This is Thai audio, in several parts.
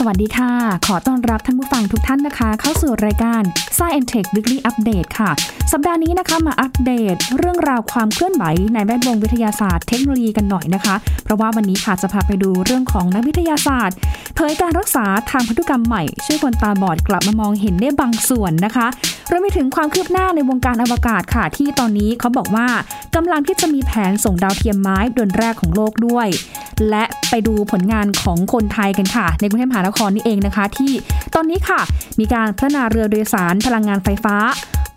สวัสดีค่ะ ขอต้อนรับท่านผู้ฟังทุกท่านนะคะ เข้าสู่รายการ Science Tech Weekly Update ค่ะสัปดาห์นี้นะคะมาอัปเดตเรื่องราวความเคลื่อนไหวในแวดวงวิทยาศาสตร์เทคโนโลยีกันหน่อยนะคะ เพราะว่าวันนี้ค่ะจะพาไปดูเรื่องของนักวิทยาศาสตร์ เผยการรักษาทางพันธุกรรมใหม่ช่วยคนตาบอดกลับมามองเห็นได้บางส่วนนะคะรวมไปถึงความคืบหน้าในวงการอวกาศค่ะ ที่ตอนนี้เขาบอกว่ากำลังที่จะมีแผนส่งดาวเทียมไม้ดวงแรกของโลกด้วย และไปดูผลงานของคนไทยกันค่ะ ในกรุงเทพมหานครนี่เองนะคะ ที่ตอนนี้ค่ะ มีการพัฒนาเรือโดยสารพลังงานไฟฟ้า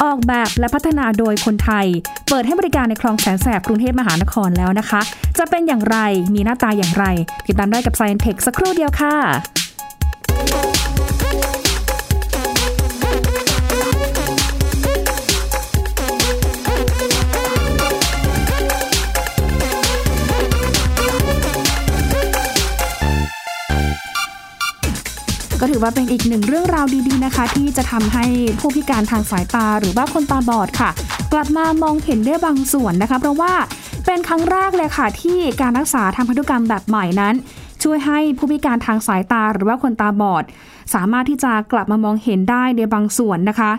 ออกแบบและพัฒนาโดยคนไทย เปิดให้บริการในคลองแสนแสบกรุงเทพมหานครแล้วนะคะ จะเป็นอย่างไรมีหน้าตาอย่างไร ติดตามได้กับ Science Tech สักครู่เดียวค่ะ อว่าเป็นอีกหนึ่งเรื่องราวดีๆนะคะ ที่จะทำให้ผู้พิการทางสายตาหรือว่าคนตาบอดค่ะ กลับมามองเห็นได้บางส่วนนะคะ เพราะว่าเป็นครั้งแรกเลยค่ะ ที่การรักษาทางพันธุกรรมแบบใหม่นั้น ช่วยให้ผู้พิการทางสายตาหรือว่าคนตาบอด สามารถที่จะกลับมามองเห็นได้ในบางส่วนนะคะ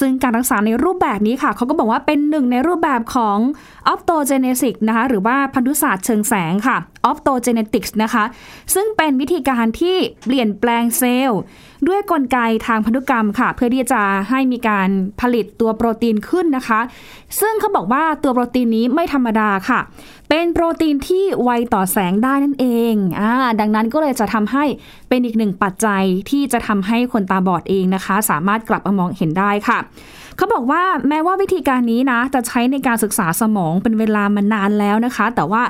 ซึ่งการรักษาในรูปแบบนี้ค่ะเขาก็บอกว่าเป็นหนึ่งในรูปแบบของ optogenesis นะคะหรือว่าพันธุศาสตร์เชิงแสงค่ะ optogenetics นะคะซึ่งเป็นวิธีการที่เปลี่ยนแปลงเซลล์ด้วยกลไกทางพันธุกรรมค่ะ เพื่อที่จะให้มีการผลิตตัวโปรตีนขึ้นนะคะ ซึ่งเขาบอกว่าตัวโปรตีนนี้ไม่ธรรมดาค่ะ เป็นโปรตีนที่ไวต่อแสงได้นั่นเองอ่าดังนั้นก็เลยจะทำให้เป็นอีกหนึ่งปัจจัยที่จะทำให้คนตาบอดเองนะคะ สามารถกลับมามองเห็นได้ค่ะ เขาบอกว่าแม้ว่าวิธีการนี้นะจะใช้ในการศึกษาสมองเป็นเวลามานานแล้วนะคะ แต่ว่า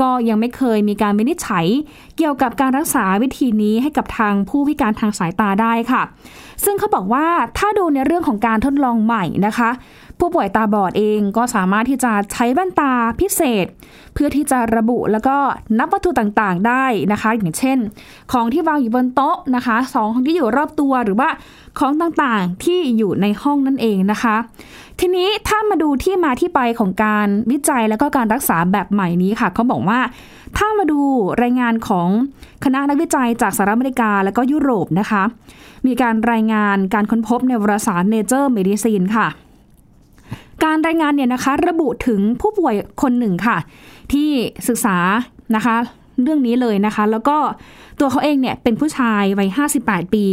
ก็ยังไม่เคยมีการวินิจฉัย เกี่ยวกับการรักษาวิธีนี้ให้กับทางผู้พิการทางสายตาได้ค่ะ ซึ่งเขาบอกว่าถ้าดูในเรื่องของการทดลองใหม่นะคะ ผู้ป่วยตาบอดเองก็สามารถที่จะใช้แว่นตาพิเศษ เพื่อที่จะระบุแล้วก็นับวัตถุต่างๆ ได้นะคะ อย่างเช่น ของที่วางอยู่บนโต๊ะนะคะสองของที่อยู่รอบตัวหรือว่าของต่างๆที่อยู่ในห้องนั่นเองนะคะ ทีนี้ถ้ามาดูที่มาที่ไปของการวิจัยแล้วก็การรักษาแบบใหม่นี้ค่ะเขาบอกว่าถ้ามาดูรายงานของคณะนักวิจัยจากสหรัฐอเมริกาและก็ยุโรปนะคะ มีการรายงานการค้นพบในวารสาร Nature Medicine ค่ะ การรายงานเนี่ยนะคะระบุถึงผู้ป่วยคนหนึ่งค่ะ ที่ศึกษานะคะเรื่องนี้เลยนะคะ แล้วก็ตัวเขาเองเนี่ยเป็นผู้ชายวัย 58 ปี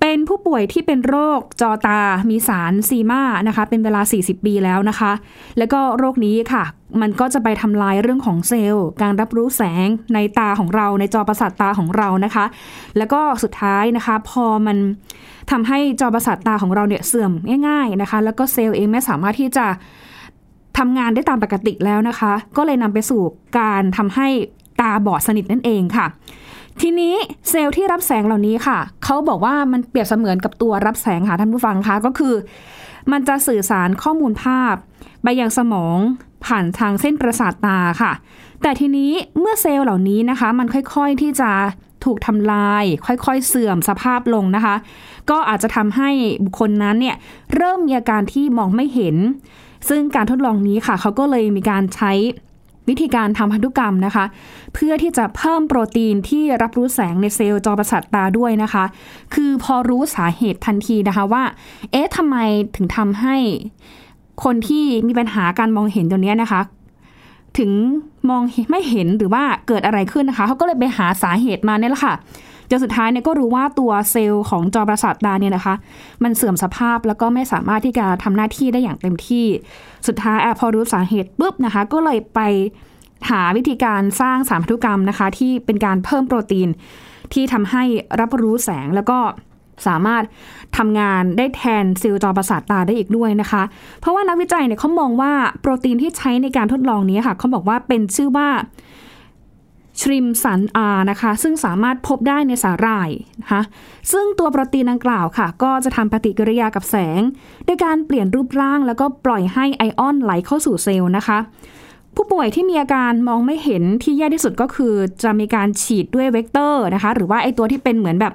เป็นผู้ป่วยที่เป็นโรคจอตา มีสารซีมานะคะ เป็นเวลา 40 ปีแล้วนะคะ แล้วก็โรคนี้ค่ะ มันก็จะไปทำลายเรื่องของเซลล์ การรับรู้แสงในตาของเรา ในจอประสาทตาของเรานะคะ แล้วก็สุดท้ายนะคะ พอมันทำให้จอประสาทตาของเราเนี่ยเสื่อมง่ายๆนะคะ แล้วก็เซลล์เองไม่สามารถที่จะทำงานได้ตามปกติแล้วนะคะ ก็เลยนำไปสู่การทำให้ตาบอดสนิทนั่นเองค่ะ ทีนี้เซลล์ที่รับแสงเหล่านี้ค่ะ เขาบอกว่ามันเปรียบเสมือนกับตัวรับแสงค่ะท่านผู้ฟังคะก็คือ มันจะสื่อสารข้อมูลภาพ ไปยังสมองผ่านทางเส้นประสาทตาค่ะ แต่ทีนี้เมื่อเซลล์เหล่านี้นะคะ มันค่อยๆที่จะถูกทำลาย ค่อยๆ เสื่อมสภาพลงนะคะ ก็อาจจะทำให้บุคคลนั้นเนี่ยเริ่มมีอาการที่มองไม่เห็น ซึ่งการทดลองนี้ค่ะ เขาก็เลยมีการใช้ วิธีการทำพันธุกรรมนะคะ เพื่อที่จะเพิ่มโปรตีนที่รับรู้แสงในเซลล์จอประสาทตาด้วยนะคะ คือพอรู้สาเหตุทันทีนะคะว่า เอ๊ะทำไมถึงทำให้คนที่มีปัญหาการมองเห็นตัวนี้นะคะ ถึงมองไม่เห็นหรือว่าเกิดอะไรขึ้นนะคะเขาก็เลยไปหาสาเหตุมาเนี่ยแหละค่ะ จนสุดท้ายเนี่ยก็รู้ว่าตัวเซลล์ของจอประสาทตาเนี่ยนะคะ มันเสื่อมสภาพแล้วก็ไม่สามารถที่จะทำหน้าที่ได้อย่างเต็มที่ สุดท้ายอพอรู้สาเหตุปุ๊บนะคะ ก็เลยไปหาวิธีการสร้างสารพันธุกรรมนะคะ ที่เป็นการเพิ่มโปรตีนที่ทำให้รับรู้แสงแล้วก็สามารถทำงานได้แทนเซลล์จอประสาทตาได้อีกด้วยนะคะ เพราะว่านักวิจัยเนี่ยเขามองว่าโปรตีนที่ใช้ในการทดลองนี้ค่ะเขาบอกว่าเป็นชื่อว่า ชริมสันอานะคะ ซึ่งสามารถพบได้ในสาหร่ายนะคะซึ่งตัวโปรตีนดังกล่าวค่ะ ก็จะทำปฏิกิริยากับแสงด้วยการเปลี่ยนรูปร่าง แล้วก็ปล่อยให้ไอออนไหลเข้าสู่เซลล์นะคะ ผู้ป่วยที่มีอาการมองไม่เห็นที่แย่ที่สุดก็คือ จะมีการฉีดด้วยเวกเตอร์นะคะ หรือว่าไอตัวที่เป็นเหมือนแบบ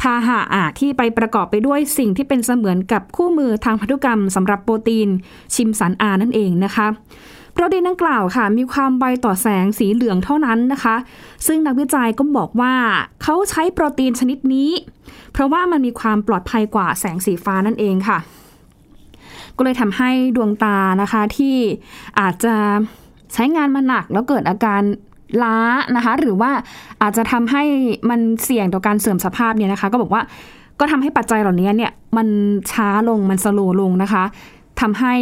พาหะอะที่ไปประกอบไปด้วยสิ่งที่เป็นเสมือนกับคู่มือทางพันธุกรรมสำหรับโปรตีนชิมสันอานั่นเองนะคะ ปรตีนดังกล่าวค่ะ มีความไวต่อแสงสีเหลืองเท่านั้นนะคะ ซึ่งนักวิจัยก็บอกว่าเขาใช้โปรตีนชนิดนี้ เพราะว่ามันมีความปลอดภัยกว่าแสงสีฟ้านั่นเองค่ะ ก็เลยทำให้ดวงตานะคะที่อาจจะใช้งานมาหนักแล้วเกิดอาการล้านะคะ หรือว่าอาจจะทำให้มันเสี่ยงต่อการเสื่อมสภาพเนี่ยนะคะ ก็บอกว่าก็ทำให้ปัจจัยเหล่านี้เนี่ยมันช้าลงมันสโลลงนะคะทำให้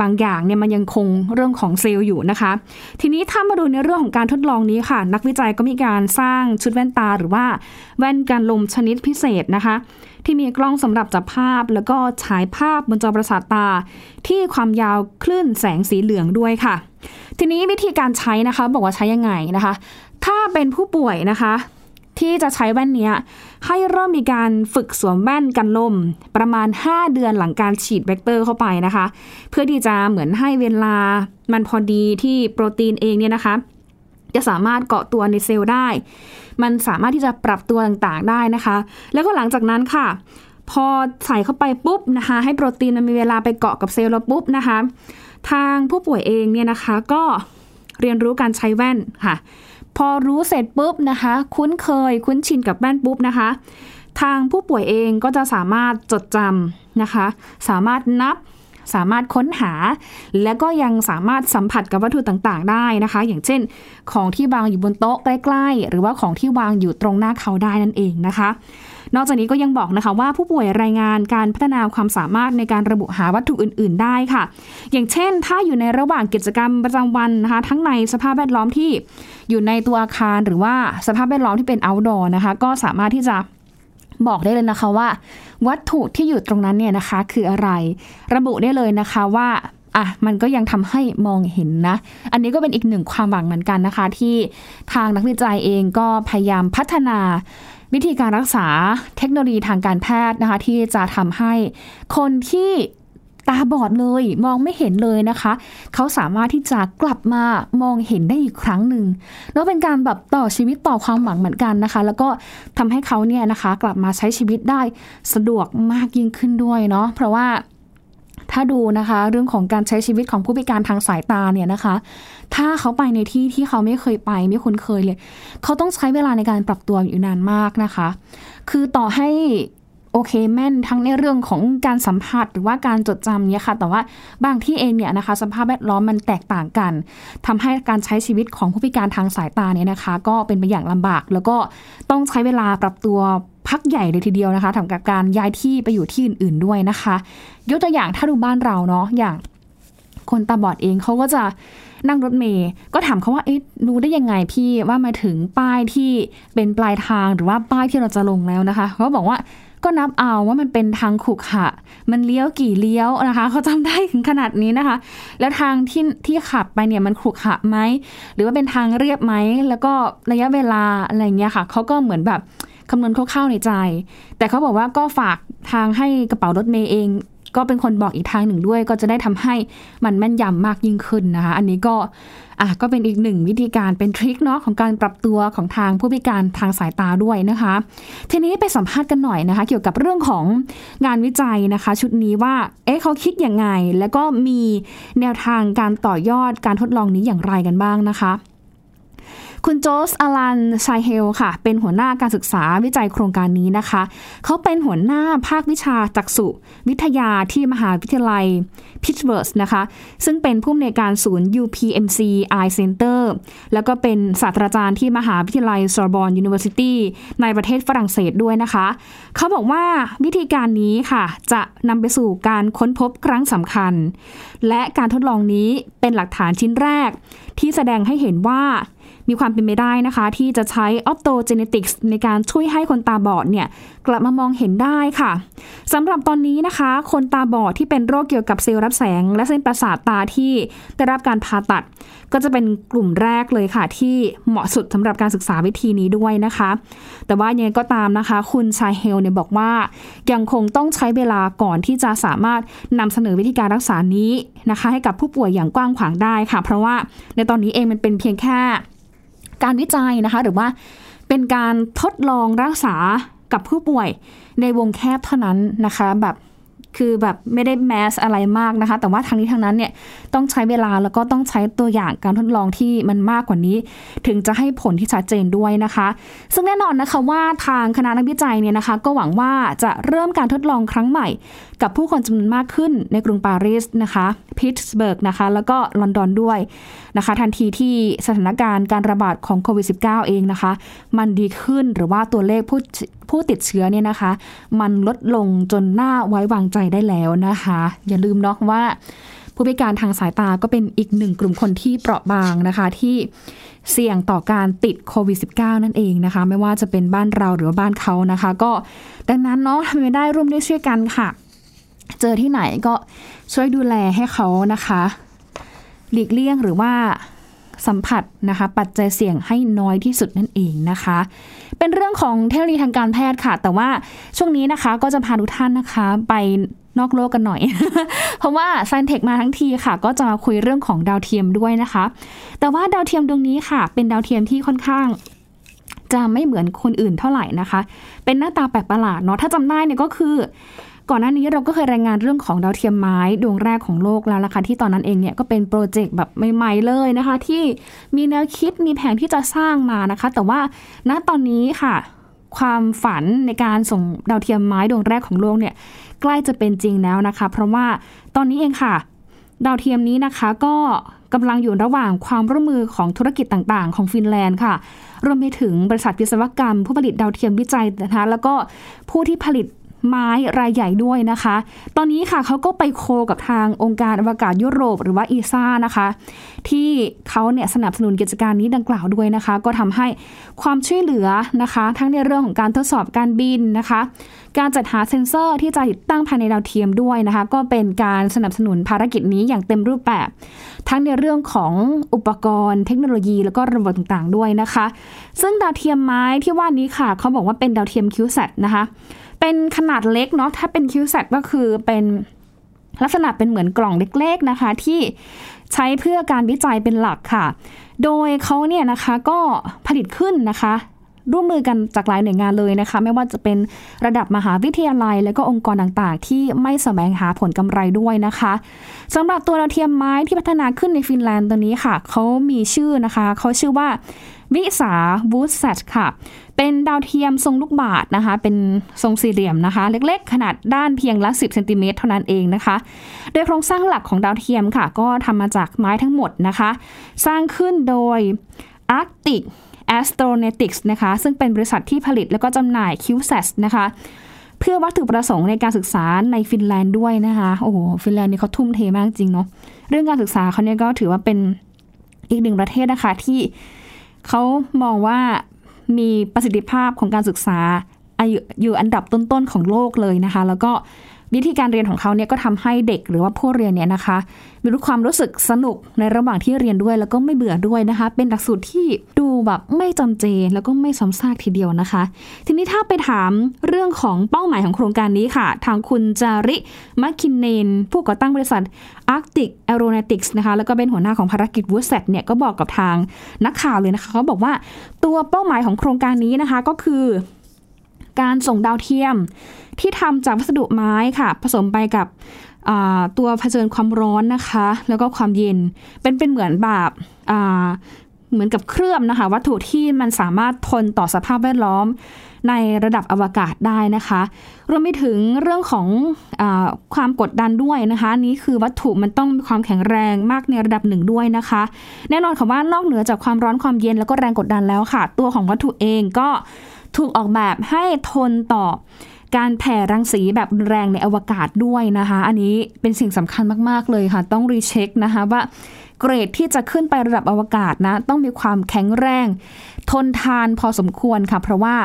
บางอย่างเนี่ยมันยังคงเรื่องของเซลล์อยู่นะคะ ทีนี้ถ้ามาดูในเรื่องของการทดลองนี้ค่ะ นักวิจัยก็มีการสร้างชุดแว่นตาหรือว่าแว่นการลมชนิดพิเศษนะคะ ที่มีกล้องสำหรับจับภาพ แล้วก็ฉายภาพบนจอประสาทตา ที่ความยาวคลื่นแสงสีเหลืองด้วยค่ะ ทีนี้วิธีการใช้นะคะ บอกว่าใช้ยังไงนะคะ ถ้าเป็นผู้ป่วยนะคะ ที่จะใช้แว่นนี้ให้เริ่มมีการฝึกสวมแว่นกันลม ประมาณ 5 เดือนหลังการฉีดเวกเตอร์เข้าไปนะคะ เพื่อที่จะเหมือนให้เวลามันพอดีที่โปรตีนเองเนี่ยนะคะ จะสามารถเกาะตัวในเซลล์ได้ มันสามารถที่จะปรับตัวต่างๆได้นะคะ แล้วก็หลังจากนั้นค่ะ พอใส่เข้าไปปุ๊บนะคะ ให้โปรตีนมันมีเวลาไปเกาะกับเซลล์แล้วปุ๊บนะคะ ทางผู้ป่วยเองเนี่ยนะคะก็เรียนรู้การใช้แว่นค่ะ พอรู้เสร็จปุ๊บนะคะ คุ้นเคยคุ้นชินกับแว่นปุ๊บนะคะ ทางผู้ป่วยเองก็จะสามารถจดจำนะคะ สามารถนับสามารถค้นหา และก็ยังสามารถสัมผัสกับวัตถุต่างๆ ได้นะคะ อย่างเช่น ของที่วางอยู่บนโต๊ะใกล้ ๆ หรือว่าของที่วางอยู่ตรงหน้าเขาได้นั่นเองนะคะ นอกจากนี้ก็ยังบอกนะคะว่าผู้ป่วยรายงานการพัฒนาความสามารถในการระบุหาวัตถุอื่น ๆ ได้ค่ะ อย่างเช่น ถ้าอยู่ในระหว่างกิจกรรมประจำวันนะคะทั้งในสภาพแวดล้อมที่อยู่ในตัวอาคารหรือว่าสภาพแวดล้อมที่เป็น outdoor นะคะก็สามารถที่จะบอกได้เลยนะคะว่า วัตถุที่อยู่ตรงนั้นเนี่ยนะคะคืออะไร ระบุได้เลยนะคะว่าอะมันก็ยังทำให้มองเห็นนะ อันนี้ก็เป็นอีกหนึ่งความหวังเหมือนกันนะคะ ที่ทางนักวิจัยเองก็พยายามพัฒนา วิธีการรักษาเทคโนโลยีทางการแพทย์นะคะ ที่จะทำให้คนที่ตาบอดเลยมองไม่เห็นเลยนะคะ เขาสามารถที่จะกลับมามองเห็นได้อีกครั้งหนึ่งแล้วเป็นการแบบต่อชีวิตต่อความหวังเหมือนกันนะคะ แล้วก็ทำให้เขาเนี่ยนะคะ กลับมาใช้ชีวิตได้สะดวกมากยิ่งขึ้นด้วยเนาะเพราะว่า ถ้าดูนะคะเรื่องของการใช้ชีวิตของผู้พิการทางสายตาเนี่ยนะคะ ถ้าเขาไปในที่ที่เขาไม่เคยไปไม่คุ้นเคยเลย เขาต้องใช้เวลาในการปรับตัวอยู่นานมากนะคะ คือต่อให้ โอเคแม่นทั้งในเรื่องของการสัมผัสหรือว่าการจดจำเนี่ยค่ะ แต่ว่าบางที่เองเนี่ยนะคะ สภาพแวดล้อมมันแตกต่างกันทำให้การใช้ชีวิตของผู้พิการทางสายตาเนี่ยนะคะ ก็เป็นไปอย่างลำบาก แล้วก็ต้องใช้เวลาปรับตัวพักใหญ่เลยทีเดียวนะคะทำกับการย้ายที่ไปอยู่ที่อื่น ๆด้วยนะคะ ยกตัวอย่างถ้าดูบ้านเราเนาะอย่างคนตาบอดเองเขาก็จะนั่งรถเมย์ก็ถามเขาว่าเอ๊ะรู้ได้ยังไงพี่ว่ามาถึงป้ายที่เป็นปลายทางหรือว่าป้ายที่เราจะลงแล้วนะคะเขาบอกว่า ก็นับเอาว่ามันเป็นทางขรุขระมันเลี้ยวกี่เลี้ยวนะคะ เขาจำได้ถึงขนาดนี้นะคะ แล้วทางที่ที่ขับไปเนี่ยมันขรุขระไหมหรือว่าเป็นทางเรียบไหมแล้วก็ระยะเวลาอะไรเงี้ยค่ะเขาก็เหมือนแบบคำนวณคร่าวๆในใจ แต่เขาบอกว่าก็ฝากทางให้กระเป๋ารถเมย์เอง ก็เป็นคนบอกอีกทางหนึ่งด้วย ก็จะได้ทำให้มันแม่นยำมากยิ่งขึ้นนะคะ อันนี้ก็อะก็เป็นอีกหนึ่งวิธีการเป็นทริคเนาะของการปรับตัวของทางผู้พิการทางสายตาด้วยนะคะ ทีนี้ไปสัมภาษณ์กันหน่อยนะคะ เกี่ยวกับเรื่องของงานวิจัยนะคะ ชุดนี้ว่าเอ๊ะเขาคิดอย่างไง แล้วก็มีแนวทางการต่อยอดการทดลองนี้อย่างไรกันบ้างนะคะ คุณ José-Alain Sahel ค่ะ เป็นหัวหน้าการศึกษาวิจัยโครงการนี้นะคะ เขาเป็นหัวหน้าภาควิชาจักษุวิทยาที่มหาวิทยาลัยพิตต์สเบิร์กนะคะ ซึ่งเป็นผู้อำนวยการศูนย์ UPMC Eye Center แล้วก็เป็นศาสตราจารย์ที่มหาวิทยาลัย Sorbonne University ในประเทศฝรั่งเศสด้วยนะคะ เขาบอกว่าวิธีการนี้ค่ะ จะนำไปสู่การค้นพบครั้งสำคัญ และการทดลองนี้เป็นหลักฐานชิ้นแรก ที่แสดงให้เห็นว่า มีความเป็นไปได้นะคะ ที่จะใช้ออปโตเจเนติกส์ในการช่วยให้คนตาบอดเนี่ยกลับมามองเห็นได้ค่ะสำหรับตอนนี้นะคะ คนตาบอดที่เป็นโรคเกี่ยวกับเซลล์รับแสง และเส้นประสาทตาที่ได้รับการผ่าตัด ก็จะเป็นกลุ่มแรกเลยค่ะ ที่เหมาะสุดสำหรับการศึกษาวิธีนี้ด้วยนะคะ แต่ว่ายังไงก็ตามนะคะ คุณชายเฮลเนี่ยบอกว่า ยังคงต้องใช้เวลาก่อนที่จะสามารถนำเสนอวิธีการรักษานี้นะคะ ให้กับผู้ป่วยอย่างกว้างขวางได้ค่ะ เพราะว่าในตอนนี้เองมันเป็นเพียงแค่ การวิจัยนะคะ หรือว่าเป็นการทดลองรักษากับผู้ป่วยในวงแคบเท่านั้นนะคะ แบบคือแบบไม่ได้แมสอะไรมากนะคะ แต่ว่าทางนี้ทางนั้นเนี่ยต้องใช้เวลาแล้วก็ต้องใช้ตัวอย่างการทดลองที่มันมากกว่านี้ ถึงจะให้ผลที่ชัดเจนด้วยนะคะ ซึ่งแน่นอนนะคะว่าทางคณะนักวิจัยเนี่ยนะคะ ก็หวังว่าจะเริ่มการทดลองครั้งใหม่ กับผู้คนจำนวนมากขึ้นในกรุงปารีสนะคะ พิตสเบิร์กนะคะ แล้วก็ลอนดอนด้วยนะคะ ทันทีที่สถานการณ์การระบาดของโควิด -19 เองนะคะ มันดีขึ้นหรือว่าตัวเลขผู้ผู้ติดเชื้อเนี่ยนะคะ มันลดลงจนน่าไว้วางใจได้แล้วนะคะ อย่าลืมเนาะว่าผู้พิการทางสายตาก็เป็นอีกหนึ่งกลุ่มคนที่เปราะบางนะคะที่เสี่ยงต่อการติดโควิด -19 นั่นเองนะคะ ไม่ว่าจะเป็นบ้านเราหรือว่าบ้านเขานะคะ ก็ดังนั้นเนาะทำไม่ได้ร่วมด้วยช่วยกันค่ะ เจอที่ไหนก็ ช่วยดูแลให้เขานะคะ หลีกเลี่ยงหรือว่าสัมผัสนะคะ ปัจจัยเสี่ยงให้น้อยที่สุดนั่นเองนะคะ เป็นเรื่องของเทคโนโลยีทางการแพทย์ค่ะ แต่ว่าช่วงนี้นะคะก็จะพาทุกท่านนะคะ ไปนอกโลกกันหน่อย เพราะว่า Sci-Tech มาทั้งทีค่ะ ก็จะมาคุยเรื่องของดาวเทียมด้วยนะคะ แต่ว่าดาวเทียมดวงนี้ค่ะ เป็นดาวเทียมที่ค่อนข้างจะไม่เหมือนคนอื่นเท่าไหร่นะคะ เป็นหน้าตาแปลกประหลาดเนาะถ้าจำได้เนี่ยก็คือ ก่อนหน้านี้เราก็เคยรายงานเรื่องของดาวเทียมไม้ดวงแรกของโลกแล้วนะคะที่ตอนนั้นเองเนี่ยก็เป็นโปรเจกต์แบบใหม่ๆเลยนะคะ ที่มีแนวคิดมีแผนที่จะสร้างมานะคะ แต่ว่าณตอนนี้ค่ะ ความฝันในการส่งดาวเทียมไม้ดวงแรกของโลกเนี่ยใกล้จะเป็นจริงแล้วนะคะ เพราะว่าตอนนี้เองค่ะ ดาวเทียมนี้นะคะก็กำลังอยู่ระหว่างความร่วมมือของธุรกิจต่างๆ ของฟินแลนด์ค่ะ รวมไปถึงบริษัทวิศวกรรม ผู้ผลิตดาวเทียมวิจัยนะคะ แล้วก็ผู้ที่ผลิต ไม้รายใหญ่ด้วยนะคะ ตอนนี้ค่ะเขาก็ไปโคกับทางองค์การอวกาศยุโรปหรือว่า ESA นะคะ ที่เขาเนี่ยสนับสนุนกิจการนี้ดังกล่าวด้วยนะคะ ก็ทำให้ความช่วยเหลือนะคะ ทั้งในเรื่องของการทดสอบการบินนะคะ การจัดหาเซ็นเซอร์ที่จะติดตั้งภายในดาวเทียมด้วยนะคะ ก็เป็นการสนับสนุนภารกิจนี้อย่างเต็มรูปแบบ ทั้งในเรื่องของอุปกรณ์เทคโนโลยี แล้วก็ระบบต่างๆด้วยนะคะ ซึ่งดาวเทียมไม้ที่ว่านี้ค่ะเขาบอกว่าเป็นดาวเทียม CubeSatนะคะ เป็นขนาดเล็กเนาะถ้าเป็นคิวแซก็คือเป็นลักษณะเป็นเหมือนกล่องเล็กๆนะคะ ที่ใช้เพื่อการวิจัยเป็นหลักค่ะ โดยเขาเนี่ยนะคะก็ผลิตขึ้นนะคะ ร่วมมือกันจากหลายหน่วยงานเลยนะคะ ไม่ว่าจะเป็นระดับมหาวิทยาลัย และก็องค์กรต่างๆ ที่ไม่แสวงหาผลกำไรด้วยนะคะสำหรับตัวดาวเทียมไม้ที่พัฒนาขึ้นในฟินแลนด์ตัวนี้ค่ะเขามีชื่อนะคะเขาชื่อว่าWISA Woodsat ค่ะ เป็นดาวเทียมทรงลูกบาศก์นะคะ เป็นทรงสี่เหลี่ยมนะคะ เล็กๆ ขนาดด้านเพียงละ 10เซนติเมตรเท่านั้นเองนะคะ โดยโครงสร้างหลักของดาวเทียมค่ะ ก็ทำมาจากไม้ทั้งหมดนะคะ สร้างขึ้นโดยอาร์ติ Arctic Astronautics นะคะ ซึ่งเป็นบริษัทที่ผลิตแล้วก็จำหน่าย CubeSat นะคะ เพื่อวัตถุประสงค์ในการศึกษาในฟินแลนด์ด้วยนะคะ โอ้โห ฟินแลนด์นี่เขาทุ่มเทมากจริงเนาะ เรื่องการศึกษาเขาเนี่ยก็ถือว่าเป็นอีกหนึ่งประเทศนะคะที่เขามองว่ามีประสิทธิภาพของการศึกษาอยู่อันดับต้นๆของโลกเลยนะคะ แล้วก็ วิธีการเรียนของเขาเนี่ยก็ทำให้เด็กหรือว่าผู้เรียนเนี่ยนะคะ มีรู้ความรู้สึกสนุกในระหว่างที่เรียนด้วย แล้วก็ไม่เบื่อด้วยนะคะ เป็นหลักสูตรที่ดูแบบไม่จำเจแล้วก็ไม่ซ้ำซากทีเดียวนะคะ ทีนี้ถ้าไปถามเรื่องของเป้าหมายของโครงการนี้ค่ะ ทางคุณจาริมัคคินเนน ผู้ก่อตั้งบริษัท Arctic Aeronautics นะคะแล้วก็เป็นหัวหน้าของภารกิจวูดเซตเนี่ยก็บอกกับทางนักข่าวเลยนะคะเขาบอกว่าตัวเป้าหมายของโครงการนี้นะคะก็คือ การส่งดาวเทียม ที่ทำจากวัสดุไม้ค่ะ ผสมไปกับตัวเผชิญความร้อนนะคะ แล้วก็ความเย็นเป็นเป็นเหมือนแบบเหมือนกับเคลือบนะคะ วัตถุที่มันสามารถทนต่อสภาพแวดล้อมในระดับอวกาศได้นะคะ รวมไปถึงเรื่องของอความกดดันด้วยนะคะนี้คือวัตถุมันต้องมีความแข็งแรงมากในระดับหนึ่งด้วยนะคะ แน่นอนค่ะว่านอกเหนือจากความร้อนความเย็นแล้วก็แรงกดดันแล้วค่ะ ตัวของวัตถุเองก็ ถูกออกแบบให้ทนต่อการแผ่รังสีแบบแรงในอวกาศด้วยนะคะ อันนี้เป็นสิ่งสำคัญมาก ๆ เลยค่ะ ต้องรีเช็คนะคะว่าเกรดที่จะขึ้นไประดับอวกาศนะ ต้องมีความแข็งแรง ทนทานพอสมควรค่ะ เพราะว่า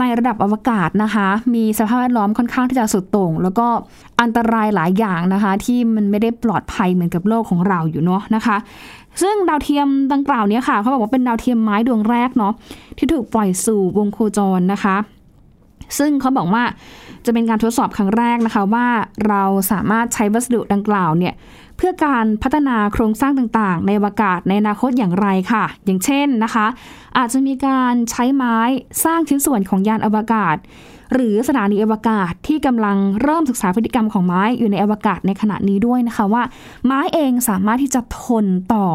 ในระดับอวกาศนะคะ มีสภาพแวดล้อมค่อนข้างที่จะสุดโต่งแล้วก็อันตรายหลายอย่างนะคะ ที่มันไม่ได้ปลอดภัยเหมือนกับโลกของเราอยู่เนาะนะคะ ซึ่งดาวเทียมดังกล่าวนี้ค่ะ เขาบอกว่าเป็นดาวเทียมไม้ดวงแรกเนาะที่ถูกปล่อยสู่วงโคจรนะคะ ซึ่งเขาบอกว่าจะเป็นการทดสอบครั้งแรกนะคะว่าเราสามารถใช้วัสดุดังกล่าวเนี่ยเพื่อการพัฒนาโครงสร้างต่างๆ ในอวกาศในอนาคตอย่างไรค่ะ อย่างเช่นนะคะ อาจจะมีการใช้ไม้สร้างชิ้นส่วนของยานอวกาศ หรือสถานีอวกาศที่กำลังเริ่มศึกษาพฤติกรรมของไม้อยู่ในอวกาศในขณะนี้ด้วยนะคะว่า ไม้เองสามารถที่จะทนต่อ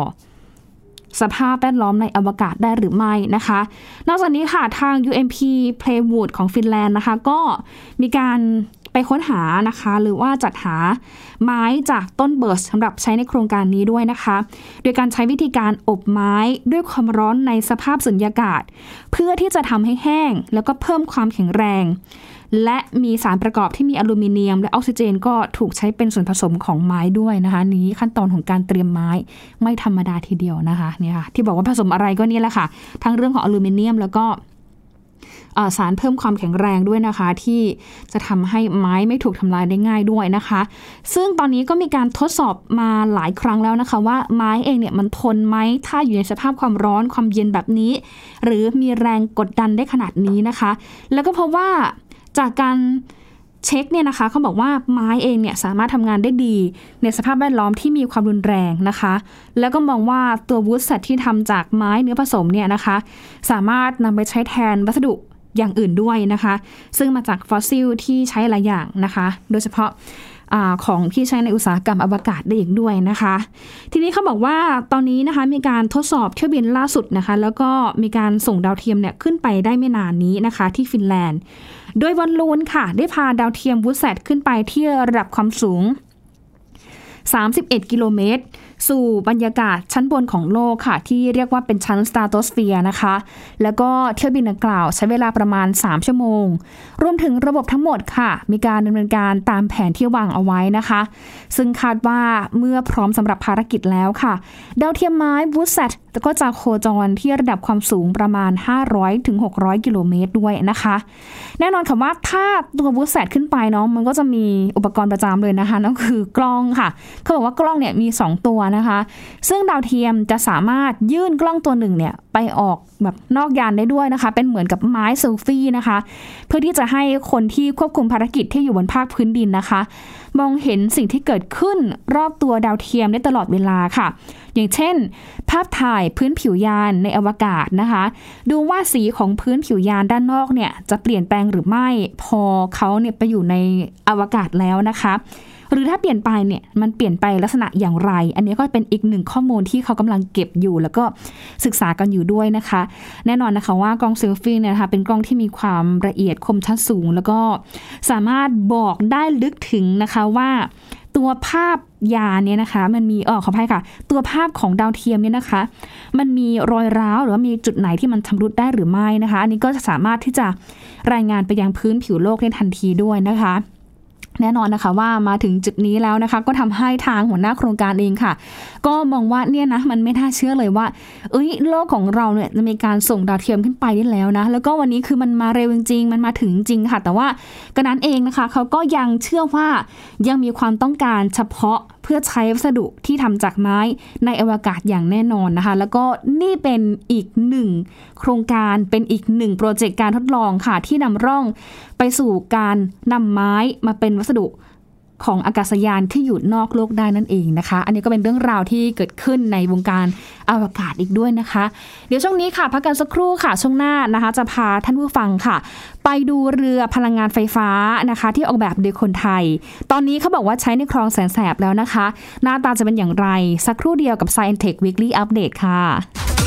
สภาพแวดล้อมในอวกาศได้หรือไม่นะคะ นอกจากนี้ค่ะทาง UMP Playwood ของฟินแลนด์นะคะ ก็มีการ ไปค้นหานะคะ หรือว่าจัดหาไม้จากต้นเบิร์สสำหรับใช้ในโครงการนี้ด้วยนะคะ โดยการใช้วิธีการอบไม้ด้วยความร้อนในสภาพสุญญากาศ เพื่อที่จะทำให้แห้ง แล้วก็เพิ่มความแข็งแรง และมีสารประกอบที่มีอลูมิเนียม และออกซิเจนก็ถูกใช้เป็นส่วนผสมของไม้ด้วยนะคะ นี้ขั้นตอนของการเตรียมไม้ไม่ธรรมดาทีเดียวนะคะเนี่ยค่ะที่บอกว่าผสมอะไรก็นี่แหละค่ะ ทั้งเรื่องของอลูมิเนียมแล้วก็ สารเพิ่มความแข็งแรงด้วยนะคะ ที่จะทำให้ไม้ไม่ถูกทำลายได้ง่ายด้วยนะคะ ซึ่งตอนนี้ก็มีการทดสอบมาหลายครั้งแล้วนะคะ ว่าไม้เองเนี่ยมันทนไหมถ้าอยู่ในสภาพความร้อนความเย็นแบบนี้ หรือมีแรงกดดันได้ขนาดนี้นะคะ แล้วก็เพราะว่าจากการเช็คเนี่ยนะคะเขาบอกว่าไม้เองเนี่ยสามารถทำงานได้ดี ในสภาพแวดล้อมที่มีความรุนแรงนะคะ แล้วก็มองว่าตัววูดสัตที่ทำจากไม้เนื้อผสมเนี่ยนะคะ สามารถนำไปใช้แทนวัสดุ อย่างอื่นด้วยนะคะ ซึ่งมาจากฟอสซิลที่ใช้หลายอย่างนะคะ โดยเฉพาะอของที่ใช้ในอุตสาหกรรมอวกาศได้อีกด้วยนะคะ ทีนี้เขาบอกว่าตอนนี้นะคะมีการทดสอบเที่ยวบินล่าสุดนะคะ แล้วก็มีการส่งดาวเทียมเนี่ยขึ้นไปได้ไม่นานนี้นะคะ ที่ฟินแลนด์ โดยบอลลูนค่ะ ได้พาดาวเทียม Woodsat ขึ้นไปที่ระดับความสูง 31 กิโลเมตร สู่บรรยากาศชั้นบนของโลกค่ะ ที่เรียกว่าเป็นชั้นสตราโตสเฟียร์นะคะ แล้วก็เที่ยวบินดังกล่าวใช้เวลาประมาณ 3 ชั่วโมง รวมถึงระบบทั้งหมดค่ะ มีการดำเนินการตามแผนที่วางเอาไว้นะคะ ซึ่งคาดว่าเมื่อพร้อมสำหรับภารกิจแล้วค่ะ ดาวเทียมไม้บูสเซต ก็จะโคจรที่ระดับความสูงประมาณ 500-600 กิโลเมตรด้วยนะคะ แน่นอนค่ะว่าถ้าตัวบูสเซตขึ้นไปเนาะมันก็จะมีอุปกรณ์ประจำเลยนะคะนั่นคือกล้องค่ะเขาบอกว่ากล้องเนี่ยมี 2 ตัวนะคะ ซึ่งดาวเทียมจะสามารถยื่นกล้องตัวหนึ่งเนี่ยไปออกแบบนอกยานได้ด้วยนะคะ เป็นเหมือนกับไม้เซลฟี่นะคะ เพื่อที่จะให้คนที่ควบคุมภารกิจที่อยู่บนภาคพื้นดินนะคะ มองเห็นสิ่งที่เกิดขึ้นรอบตัวดาวเทียมได้ตลอดเวลาค่ะ อย่างเช่น ภาพถ่ายพื้นผิวยานในอวกาศนะคะ ดูว่าสีของพื้นผิวยานด้านนอกเนี่ยจะเปลี่ยนแปลงหรือไม่พอเขาเนี่ยไปอยู่ในอวกาศแล้วนะคะหรือถ้าเปลี่ยนไปเนี่ยมันเปลี่ยนไปลักษณะอย่างไร อันนี้ก็เป็นอีกหนึ่งข้อมูลที่เขากำลังเก็บอยู่ แล้วก็ศึกษากันอยู่ด้วยนะคะ แน่นอนนะคะว่ากล้องเซลฟี่เนี่ยนะคะเป็นกล้องที่มีความละเอียดคมชัดสูง แล้วก็สามารถบอกได้ลึกถึงนะคะว่า ตัวภาพยาเนี่ยนะคะ มันมีเออขออภัยค่ะ ตัวภาพของดาวเทียมเนี่ยนะคะ มันมีรอยร้าวหรือว่ามีจุดไหนที่มันชำรุดได้หรือไม่นะคะ อันนี้ก็จะสามารถที่จะรายงานไปยังพื้นผิวโลกได้ทันทีด้วยนะคะ แน่นอนนะคะว่ามาถึงจุดนี้แล้วนะคะ ก็ทำให้ทางหัวหน้าโครงการเองค่ะ ก็มองว่าเนี่ยนะมันไม่น่าเชื่อเลยว่า เอ้ยโลกของเราเนี่ยจะมีการส่งดาวเทียมขึ้นไปได้แล้วนะ แล้วก็วันนี้คือมันมาเร็วจริงมันมาถึงจริงค่ะ แต่ว่ากระนั้นเองนะคะเขาก็ยังเชื่อว่ายังมีความต้องการเฉพาะ พื่อใช้วัสดุที่ทำจากไม้ในอวกาศอย่างแน่นอนนะคะ แล้วก็นี่เป็นอีกหนึ่งโครงการเป็นอีกหนึ่งโปรเจกต์การทดลองค่ะที่นำร่องไปสู่การนำไม้มาเป็นวัสดุ ของอากาศยานที่อยู่นอกโลกได้นั่นเองนะคะ อันนี้ก็เป็นเรื่องราวที่เกิดขึ้นในวงการอวกาศอีกด้วยนะคะ เดี๋ยวช่วงนี้ค่ะ พักกันสักครู่ค่ะ ช่วงหน้านะคะ จะพาท่านผู้ฟังค่ะ ไปดูเรือพลังงานไฟฟ้านะคะ ที่ออกแบบโดยคนไทย ตอนนี้เขาบอกว่าใช้ในคลองแสนแสบแล้วนะคะ หน้าตาจะเป็นอย่างไรสักครู่เดียวกับ Science Tech Weekly Update ค่ะ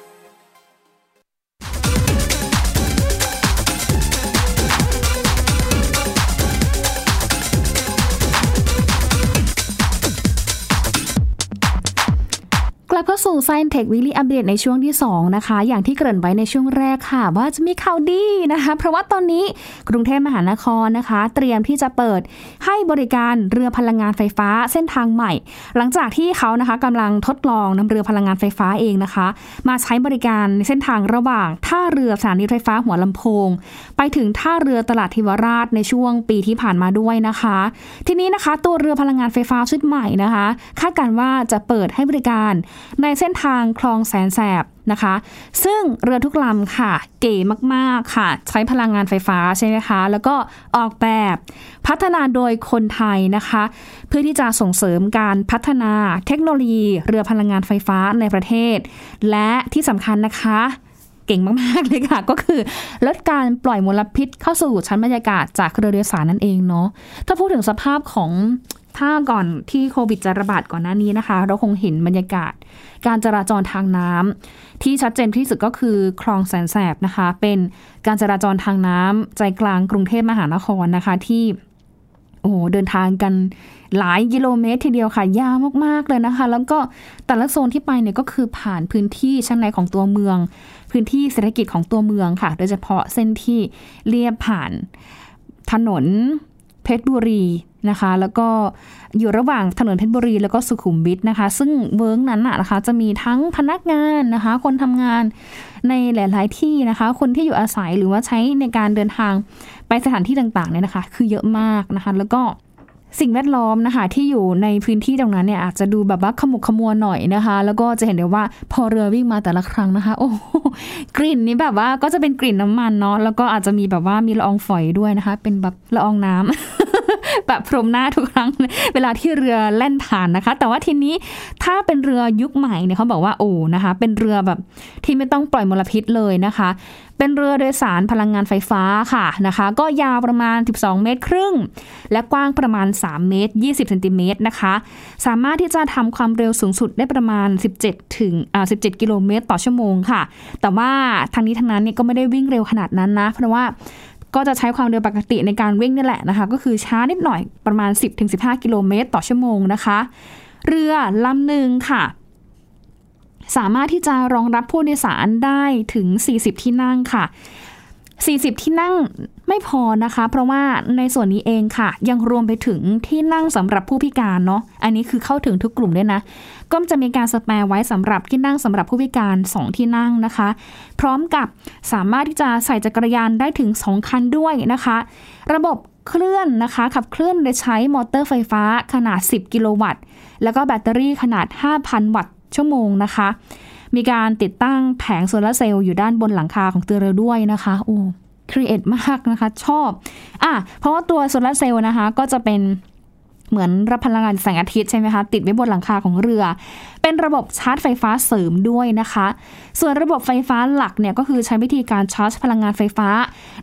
ลับเข้าสู่ Science Tech Weekly Update ในช่วงที่ 2 นะคะ อย่างที่เกริ่นไว้ในช่วงแรกค่ะ ว่าจะมีข่าวดีนะคะ เพราะว่าตอนนี้กรุงเทพมหานครนะคะ เตรียมที่จะเปิดให้บริการเรือพลังงานไฟฟ้าเส้นทางใหม่ หลังจากที่เขานะคะกำลังทดลองนำเรือพลังงานไฟฟ้าเองนะคะ มาใช้บริการในเส้นทางระหว่างท่าเรือสถานีไฟฟ้าหัวลำโพง ไปถึงท่าเรือตลาดทิวราชในช่วงปีที่ผ่านมาด้วยนะคะ ทีนี้นะคะตัวเรือพลังงานไฟฟ้าชุดใหม่นะคะ คาดการณ์ว่าจะเปิดให้บริการในเส้นทางคลองแสนแสบนะคะ ซึ่งเรือทุกลำค่ะ เก๋มากๆค่ะ ใช้พลังงานไฟฟ้าใช่ไหมคะ แล้วก็ออกแบบพัฒนาโดยคนไทยนะคะ เพื่อที่จะส่งเสริมการพัฒนาเทคโนโลยี เรือพลังงานไฟฟ้าในประเทศ และที่สำคัญนะคะเก่งมากๆเลยค่ะ ก็คือลดการปล่อยมลพิษเข้าสู่ชั้นบรรยากาศจากเรือโดยสารนั่นเองเนาะถ้าพูดถึงสภาพของ ถ้าก่อนที่โควิดจะระบาดก่อนหน้านี้นะคะ เราคงเห็นบรรยากาศ การจราจรทางน้ำที่ชัดเจนที่สุดก็คือคลองแสนแสบนะคะ เป็นการจราจรทางน้ำใจกลางกรุงเทพมหานครนะคะที่โอ้เดินทางกันหลายกิโลเมตรทีเดียวค่ะ ยาวมาก ๆ เลยนะคะ แล้วก็แต่ละโซนที่ไปเนี่ยก็คือผ่านพื้นที่ชั้นในของตัวเมือง พื้นที่เศรษฐกิจของตัวเมืองค่ะ โดยเฉพาะเส้นที่เลียบผ่านถนนเพชรบุรี นะคะ แล้วก็อยู่ระหว่างถนนเพชรบุรี แล้วก็สุขุมวิทนะคะ ซึ่งเวิร์กนั้นนะคะ จะมีทั้งพนักงานนะคะ คนทำงานในหลาย ๆ ที่นะคะ คนที่อยู่อาศัยหรือว่าใช้ในการเดินทางไปสถานที่ต่าง ๆ เนี่ยนะคะ คือเยอะมากนะคะ แล้วก็สิ่งแวดล้อมนะคะ ที่อยู่ในพื้นที่ตรงนั้นเนี่ยอาจจะดูแบบว่าขมุกขมัวหน่อยนะคะ แล้วก็จะเห็นได้ว่าพอเรือวิ่งมาแต่ละครั้งนะคะ โอ้โหกลิ่นนี้แบบว่าก็จะเป็นกลิ่นน้ำมันเนาะแล้วก็อาจจะมีแบบว่ามีละอองฝอยด้วยนะคะ เป็นแบบละอองน้ำ แบบพรมหน้าทุกครั้งเวลาที่เรือแล่นผ่านนะคะ แต่ว่าทีนี้ถ้าเป็นเรือยุคใหม่เนี่ยเขาบอกว่าโอ้นะคะ เป็นเรือแบบที่ไม่ต้องปล่อยมลพิษเลยนะคะ เป็นเรือโดยสารพลังงานไฟฟ้าค่ะนะคะ ก็ยาวประมาณ 12 เมตรครึ่ง และกว้างประมาณ 3 เมตร 20เซนติเมตรนะคะ สามารถที่จะทำความเร็วสูงสุดได้ประมาณ 17 ถึงอ่า17 กิโลเมตรต่อชั่วโมงค่ะ แต่ว่าทางนี้ทางนั้นเนี่ยก็ไม่ได้วิ่งเร็วขนาดนั้นนะ เพราะว่า ก็จะใช้ความเร็วปกติในการวิ่งนี่แหละนะคะ ก็คือช้านิดหน่อยประมาณ 10-15 กิโลเมตรต่อชั่วโมงนะคะ เรือลำหนึ่งค่ะสามารถที่จะรองรับผู้โดยสารได้ถึง 40 ที่นั่งค่ะ 40 ที่นั่งไม่พอนะคะ เพราะว่าในส่วนนี้เองค่ะ ยังรวมไปถึงที่นั่งสำหรับผู้พิการเนาะอันนี้คือเข้าถึงทุกกลุ่มด้วยนะ ก็จะมีการสแปร์ไว้สำหรับที่นั่งสำหรับผู้พิการ 2 ที่นั่งนะคะ พร้อมกับสามารถที่จะใส่จักรยานได้ถึง 2 คันด้วยนะคะ ระบบเคลื่อนนะคะขับเคลื่อนโดยใช้มอเตอร์ไฟฟ้าขนาด 10 กิโลวัตต์ แล้วก็แบตเตอรี่ขนาด 5,000 วัตต์ชั่วโมงนะคะ มีการติดตั้งแผงโซลาร์เซลล์อยู่ด้านบนหลังคาของตัวเรือด้วยนะคะโอ้ create มากนะคะ ชอบอะเพราะว่าตัวโซลาร์เซลล์นะคะ ก็จะเป็น เหมือนรับพลังงานแสงอาทิตย์ใช่ไหมคะติดไว้บนหลังคาของเรือ เป็นระบบชาร์จไฟฟ้าเสริมด้วยนะคะ ส่วนระบบไฟฟ้าหลักเนี่ยก็คือใช้วิธีการชาร์จพลังงานไฟฟ้า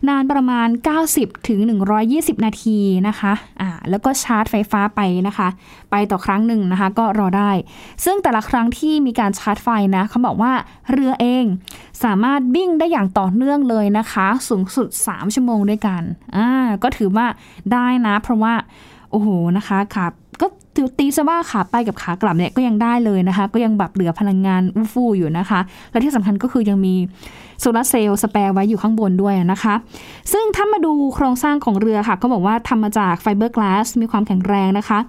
นานประมาณ 90ถึง120 นาทีนะคะอ่าแล้วก็ชาร์จไฟฟ้าไปนะคะ ไปต่อครั้งหนึ่งนะคะก็รอได้ ซึ่งแต่ละครั้งที่มีการชาร์จไฟนะเขาบอกว่าเรือเองสามารถวิ่งได้อย่างต่อเนื่องเลยนะคะ สูงสุด 3 ชั่วโมงด้วยกันอ่าก็ถือว่าได้นะ เพราะว่า โอ้โหนะคะขาก็ตีซะว่าขาไปกับขากลับเนี่ยก็ยังได้เลยนะคะ ก็ยังแบบเหลือพลังงานอู้ฟู่อยู่นะคะ และที่สำคัญก็คือยังมีโซลาร์เซลล์ spare ไว้อยู่ข้างบนด้วยนะคะ ซึ่งถ้ามาดูโครงสร้างของเรือค่ะ ก็บอกว่าทำมาจากไฟเบอร์กลาสมีความแข็งแรงนะคะ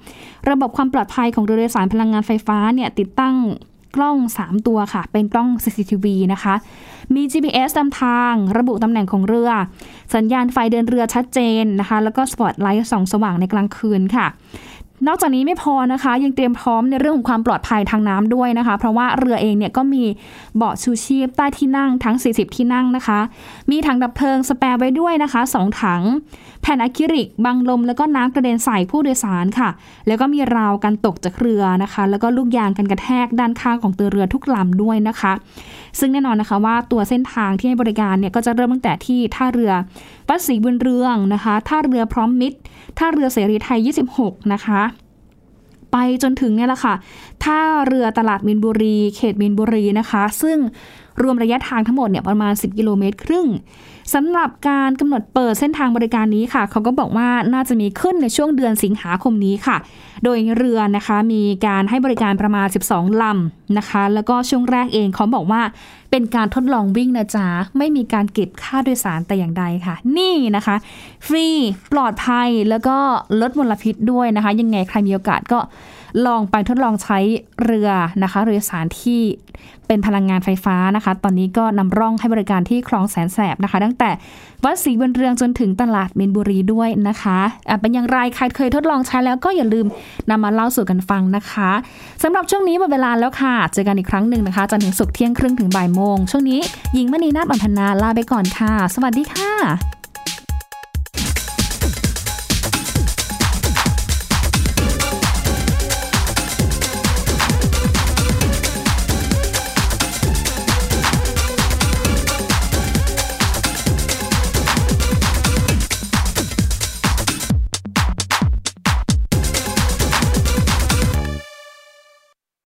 ระบบความปลอดภัยของเรือโดยสารพลังงานไฟฟ้าเนี่ยติดตั้ง กล้อง 3 ตัวค่ะ เป็นกล้อง CCTV นะคะ มี GPS นำทาง ระบุตำแหน่งของเรือ สัญญาณไฟเดินเรือชัดเจนนะคะ แล้วก็สปอตไลท์ส่องสว่างในกลางคืนค่ะ นอกจากนี้ไม่พอนะคะ ยังเตรียมพร้อมในเรื่องของความปลอดภัยทางน้ำด้วยนะคะ เพราะว่าเรือเองเนี่ยก็มีเบาะชูชีพใต้ที่นั่งทั้ง 40 ที่นั่งนะคะ มีถังดับเพลิงสแปร์ไว้ด้วยนะคะ 2 ถัง แผ่นอะคริลิกบังลมแล้วก็น้ำกระเด็นใส่ผู้โดยสารค่ะ แล้วก็มีราวกันตกจากเรือนะคะ แล้วก็ลูกยางกันกระแทกด้านข้างของตัวเรือทุกลำด้วยนะคะ ซึ่งแน่นอนนะคะว่าตัวเส้นทางที่ให้บริการเนี่ยก็จะเริ่มตั้งแต่ที่ท่าเรือ วัดศรีบุญเรืองนะคะท่าเรือพร้อมมิตรท่าเรือเสรีไทย 26 นะคะ ไปจนถึงเนี่ยแหละค่ะท่าเรือตลาดมินบุรี เขตมินบุรีนะคะ ซึ่งรวมระยะทางทั้งหมดเนี่ยประมาณ 10 กิโลเมตรครึ่ง สำหรับการกำหนดเปิดเส้นทางบริการนี้ค่ะ เขาก็บอกว่าน่าจะมีขึ้นในช่วงเดือนสิงหาคมนี้ค่ะ โดยเรือนะคะมีการให้บริการประมาณ 12 ลำนะคะ แล้วก็ช่วงแรกเองเขาบอกว่าเป็นการทดลองวิ่งนะจ๊ะ ไม่มีการเก็บค่าโดยสารแต่อย่างใดค่ะ นี่นะคะ ฟรีปลอดภัยแล้วก็ลดมลพิษด้วยนะคะ ยังไงใครมีโอกาสก็ ลองไปทดลองใช้เรือนะคะ เรือสารที่เป็นพลังงานไฟฟ้านะคะ ตอนนี้ก็นำร่องให้บริการที่คลองแสนแสบนะคะ ตั้งแต่วัดศรีบุญเรืองจนถึงตลาดเมนบุรีด้วยนะคะอะเป็นอย่างไรใครเคยทดลองใช้แล้วก็อย่าลืมนำมาเล่าสู่กันฟังนะคะสำหรับช่วงนี้หมดเวลาแล้วค่ะ เจอกันอีกครั้งหนึ่งนะคะจันทร์ถึงศุกร์เที่ยงครึ่งถึงบ่ายโมง ช่วงนี้หญิงมณีนาฏอัมพนาลาไปก่อนค่ะ สวัสดีค่ะ